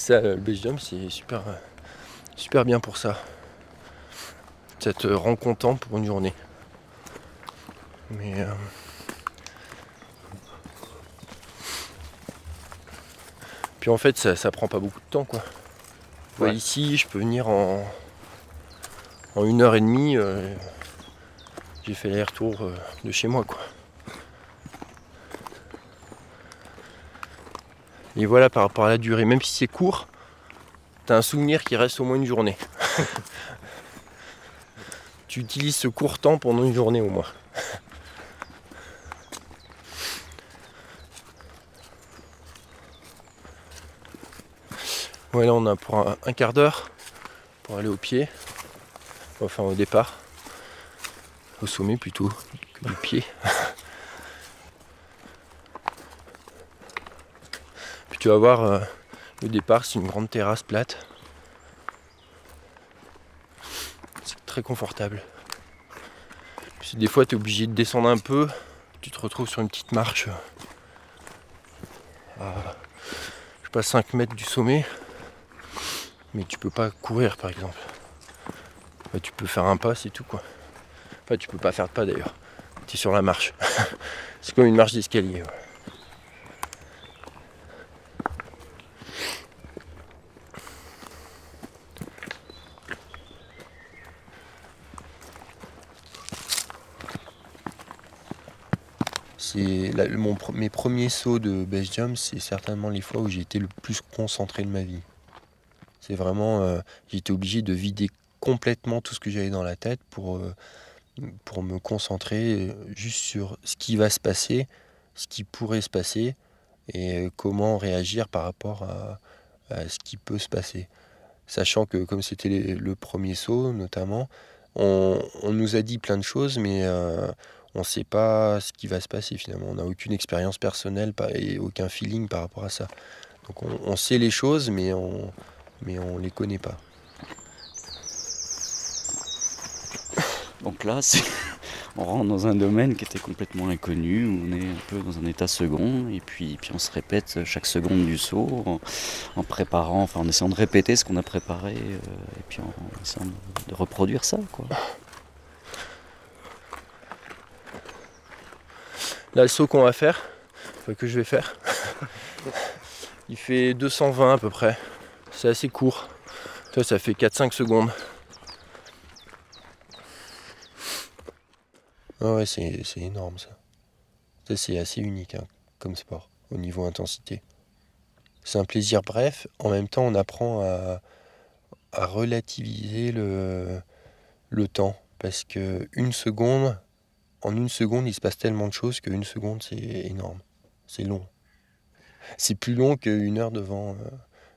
Ça, le base jump, c'est super, super bien pour ça. Ça te rend content pour une journée. Mais. euh, Puis en fait, ça, ça prend pas beaucoup de temps, quoi. Ouais. ici, je peux venir en, en une heure et demie. euh, J'ai fait l'aller-retour euh, de chez moi, quoi. Et voilà, par rapport à la durée, même si c'est court, t'as un souvenir qui reste au moins une journée. tu utilises ce court temps pendant une journée au moins. Ouais, là on a pour un, un quart d'heure pour aller au pied, enfin au départ, au sommet plutôt que du pied. tu vas voir, euh, le départ c'est une grande terrasse plate. C'est très confortable. Des fois tu es obligé de descendre un peu, tu te retrouves sur une petite marche à je sais pas 5 mètres du sommet mais tu peux pas courir par exemple. Bah, tu peux faire un pas, c'est tout quoi. Enfin, tu peux pas faire de pas d'ailleurs. Tu es sur la marche. c'est comme une marche d'escalier. C'est mes premiers sauts de base jump, c'est certainement les fois où j'ai été le plus concentré de ma vie. C'est vraiment, euh, été obligé de vider complètement tout ce que j'avais dans la tête pour, euh, pour me concentrer euh, juste sur ce qui va se passer, ce qui pourrait se passer et comment réagir par rapport à, ce qui peut se passer. Sachant que comme c'était le premier saut notamment, on, nous a dit plein de choses, mais on ne sait pas ce qui va se passer finalement. On n'a aucune expérience personnelle et aucun feeling par rapport à ça. Donc on, sait les choses, mais on mais on les connaît pas. Donc là, on rentre dans un domaine qui était complètement inconnu, où on est un peu dans un état second, et puis, puis on se répète chaque seconde du saut en, préparant, enfin en essayant de répéter ce qu'on a préparé, euh, et puis en, en essayant de reproduire ça. Quoi. Là, le saut qu'on va faire, que je vais faire, il fait 220 à peu près. C'est assez court. Ça fait 4-5 secondes. Ah ouais, c'est énorme ça. C'est assez unique hein, comme sport au niveau intensité. C'est un plaisir bref. En même temps, on apprend à, à relativiser le, le temps. Parce que une seconde, en une seconde, il se passe tellement de choses qu'une seconde, c'est énorme. C'est long. C'est plus long qu'une heure devant, euh,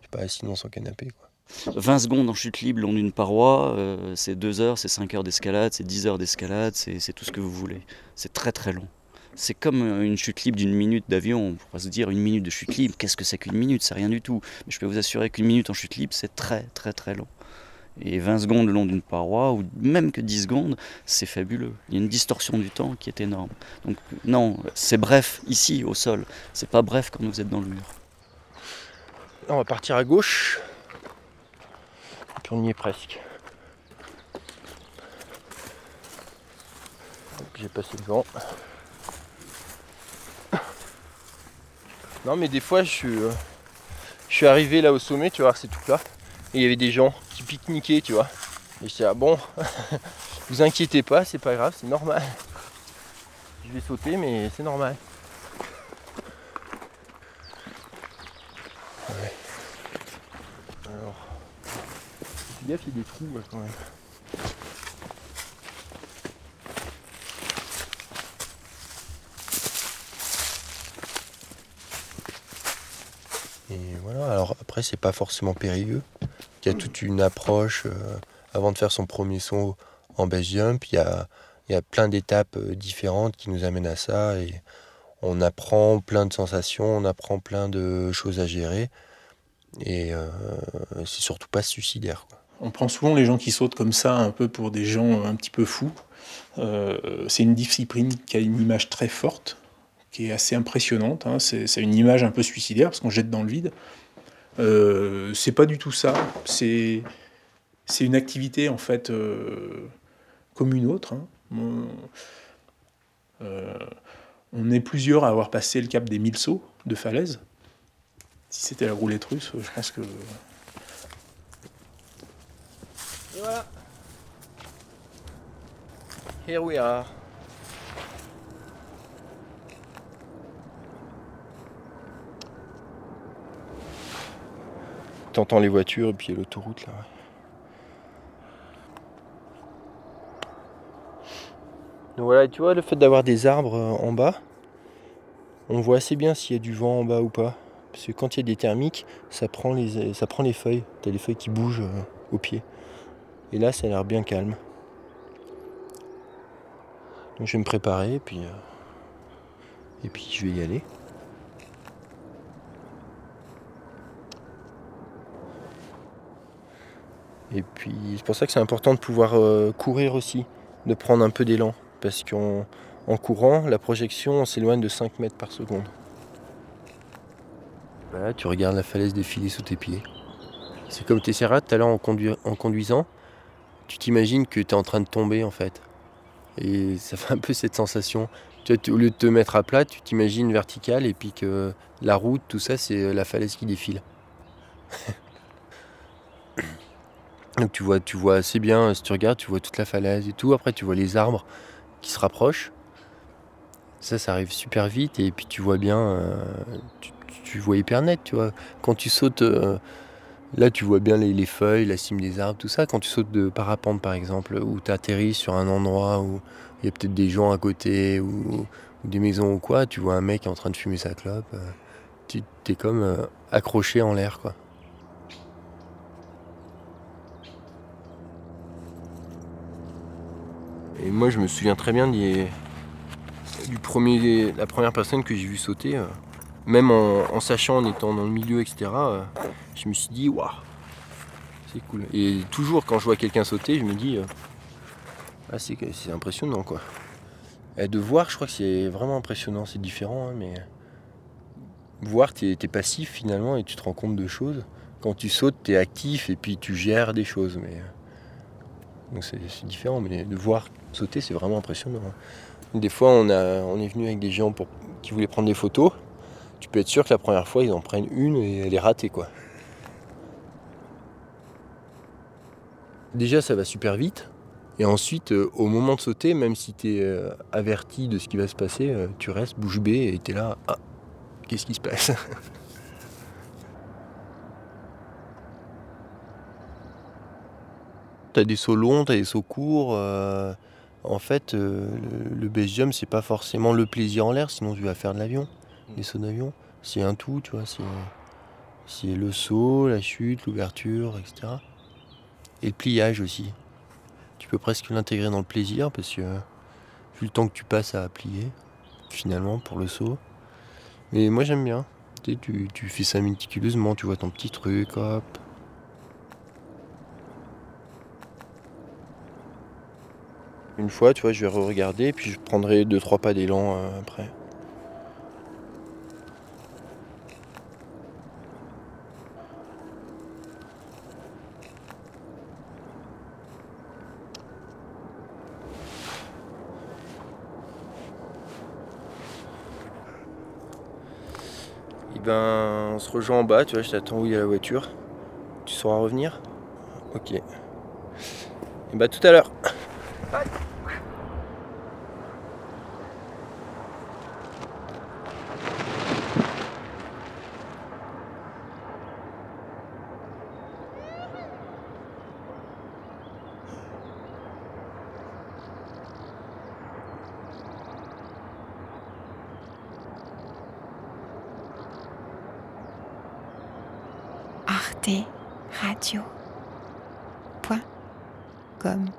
je sais pas, assis dans son canapé. Quoi. 20 secondes en chute libre long d'une paroi, euh, c'est 2 heures, c'est 5 heures d'escalade, c'est 10 heures d'escalade, c'est c'est tout ce que vous voulez. C'est très très long. C'est comme euh, une chute libre d'une minute d'avion. On pourrait se dire une minute de chute libre, qu'est-ce que c'est qu'une minute? C'est rien du tout. Mais je peux vous assurer qu'une minute en chute libre, c'est très très très long. Et 20 secondes le long d'une paroi, ou même que 10 secondes, c'est fabuleux. Il y a une distorsion du temps qui est énorme. Donc non, c'est bref ici au sol. C'est pas bref quand vous êtes dans le mur. On va partir à gauche. Puis on y est presque. J'ai passé devant. Non mais des fois je suis, euh, je suis arrivé là au sommet, tu vois, c'est tout là. Et il y avait des gens qui pique-niquaient, tu vois. Et j'étais ah bon, vous inquiétez pas, c'est pas grave, c'est normal. Je vais sauter mais c'est normal. Alors, il y a des trous quand même. Et voilà, alors après c'est pas forcément périlleux. Il y a toute une approche euh, avant de faire son premier saut en base jump. Il y a, plein d'étapes euh, différentes qui nous amènent à ça et on apprend plein de sensations, on apprend plein de choses à gérer et euh, c'est surtout pas suicidaire. On prend souvent les gens qui sautent comme ça un peu pour des gens un petit peu fous. Euh, c'est une discipline qui a une image très forte, qui est assez impressionnante. hein. C'est une image un peu suicidaire parce qu'on jette dans le vide. Euh, c'est pas du tout ça. C'est c'est une activité en fait euh, comme une autre. hein. On, euh, on est plusieurs à avoir passé le cap des 1000 sauts de falaise. Si c'était la roulette russe, je pense que voilà. Here we are. T'entends les voitures et puis l'autoroute là. Donc voilà, tu vois le fait d'avoir des arbres euh, en bas, on voit assez bien s'il y a du vent en bas ou pas. Parce que quand il y a des thermiques, ça prend les, ça prend les feuilles. T'as les feuilles qui bougent euh, au pied. Et là, ça a l'air bien calme. Donc je vais me préparer et puis, euh, et puis je vais y aller. Et puis c'est pour ça que c'est important de pouvoir euh, courir aussi, de prendre un peu d'élan. Parce qu'en en courant, la projection on s'éloigne de 5 mètres par seconde. Voilà, tu regardes la falaise défiler sous tes pieds. C'est comme tes serrades tout à l'heure en, conduis- en conduisant, tu t'imagines que tu es en train de tomber en fait. Et ça fait un peu cette sensation. Tu au lieu de te mettre à plat, tu t'imagines vertical et puis que la route, tout ça, c'est la falaise qui défile. Donc tu vois, tu vois assez bien, si tu regardes, tu vois toute la falaise et tout. Après, tu vois les arbres qui se rapprochent. Ça, ça arrive super vite et puis tu vois bien, euh, tu, vois hyper net, tu vois. Quand tu sautes, euh, là, tu vois bien les, les feuilles, la cime des arbres, tout ça. Quand tu sautes de parapente, par exemple, où tu atterris sur un endroit où il y a peut-être des gens à côté ou, ou des maisons ou quoi, tu vois un mec en train de fumer sa clope. euh, tu es comme euh, accroché en l'air, quoi. Et moi, je me souviens très bien des, du premier, la première personne que j'ai vu sauter. euh, même en, sachant, en étant dans le milieu, etc., euh, je me suis dit, waouh, c'est cool. Et toujours, quand je vois quelqu'un sauter, je me dis, euh, ah, c'est impressionnant, quoi. Et de voir, je crois que c'est vraiment impressionnant. C'est différent, hein, mais voir, t'es es passif finalement et tu te rends compte de choses. Quand tu sautes, t'es actif et puis tu gères des choses. Mais donc c'est différent. Mais de voir sauter, c'est vraiment impressionnant. hein. Des fois, on, est venu avec des gens pour, qui voulaient prendre des photos. Tu peux être sûr que la première fois, ils en prennent une et elle est ratée, quoi. Déjà, ça va super vite. Et ensuite, euh, au moment de sauter, même si tu es averti de ce qui va se passer, euh, tu restes bouche bée et tu es là. Ah, qu'est-ce qui se passe? T'as des sauts longs, t'as des sauts courts. euh, en fait, euh, le, le base jump, c'est pas forcément le plaisir en l'air, sinon tu vas faire de l'avion, des sauts d'avion. C'est un tout, tu vois. C'est, le saut, la chute, l'ouverture, etc. Et le pliage aussi. Tu peux presque l'intégrer dans le plaisir parce que vu le temps que tu passes à plier, finalement, pour le saut. Mais moi j'aime bien. Tu, sais, tu, tu fais ça méticuleusement, tu vois ton petit truc, hop. Une fois, tu vois, je vais re-regarder, puis je prendrai deux trois pas d'élan euh, après. Et ben, on se rejoint en bas, tu vois, je t'attends où il y a la voiture. Tu sauras revenir? Ok. Et bah tout à l'heure. Radio. Point. Com.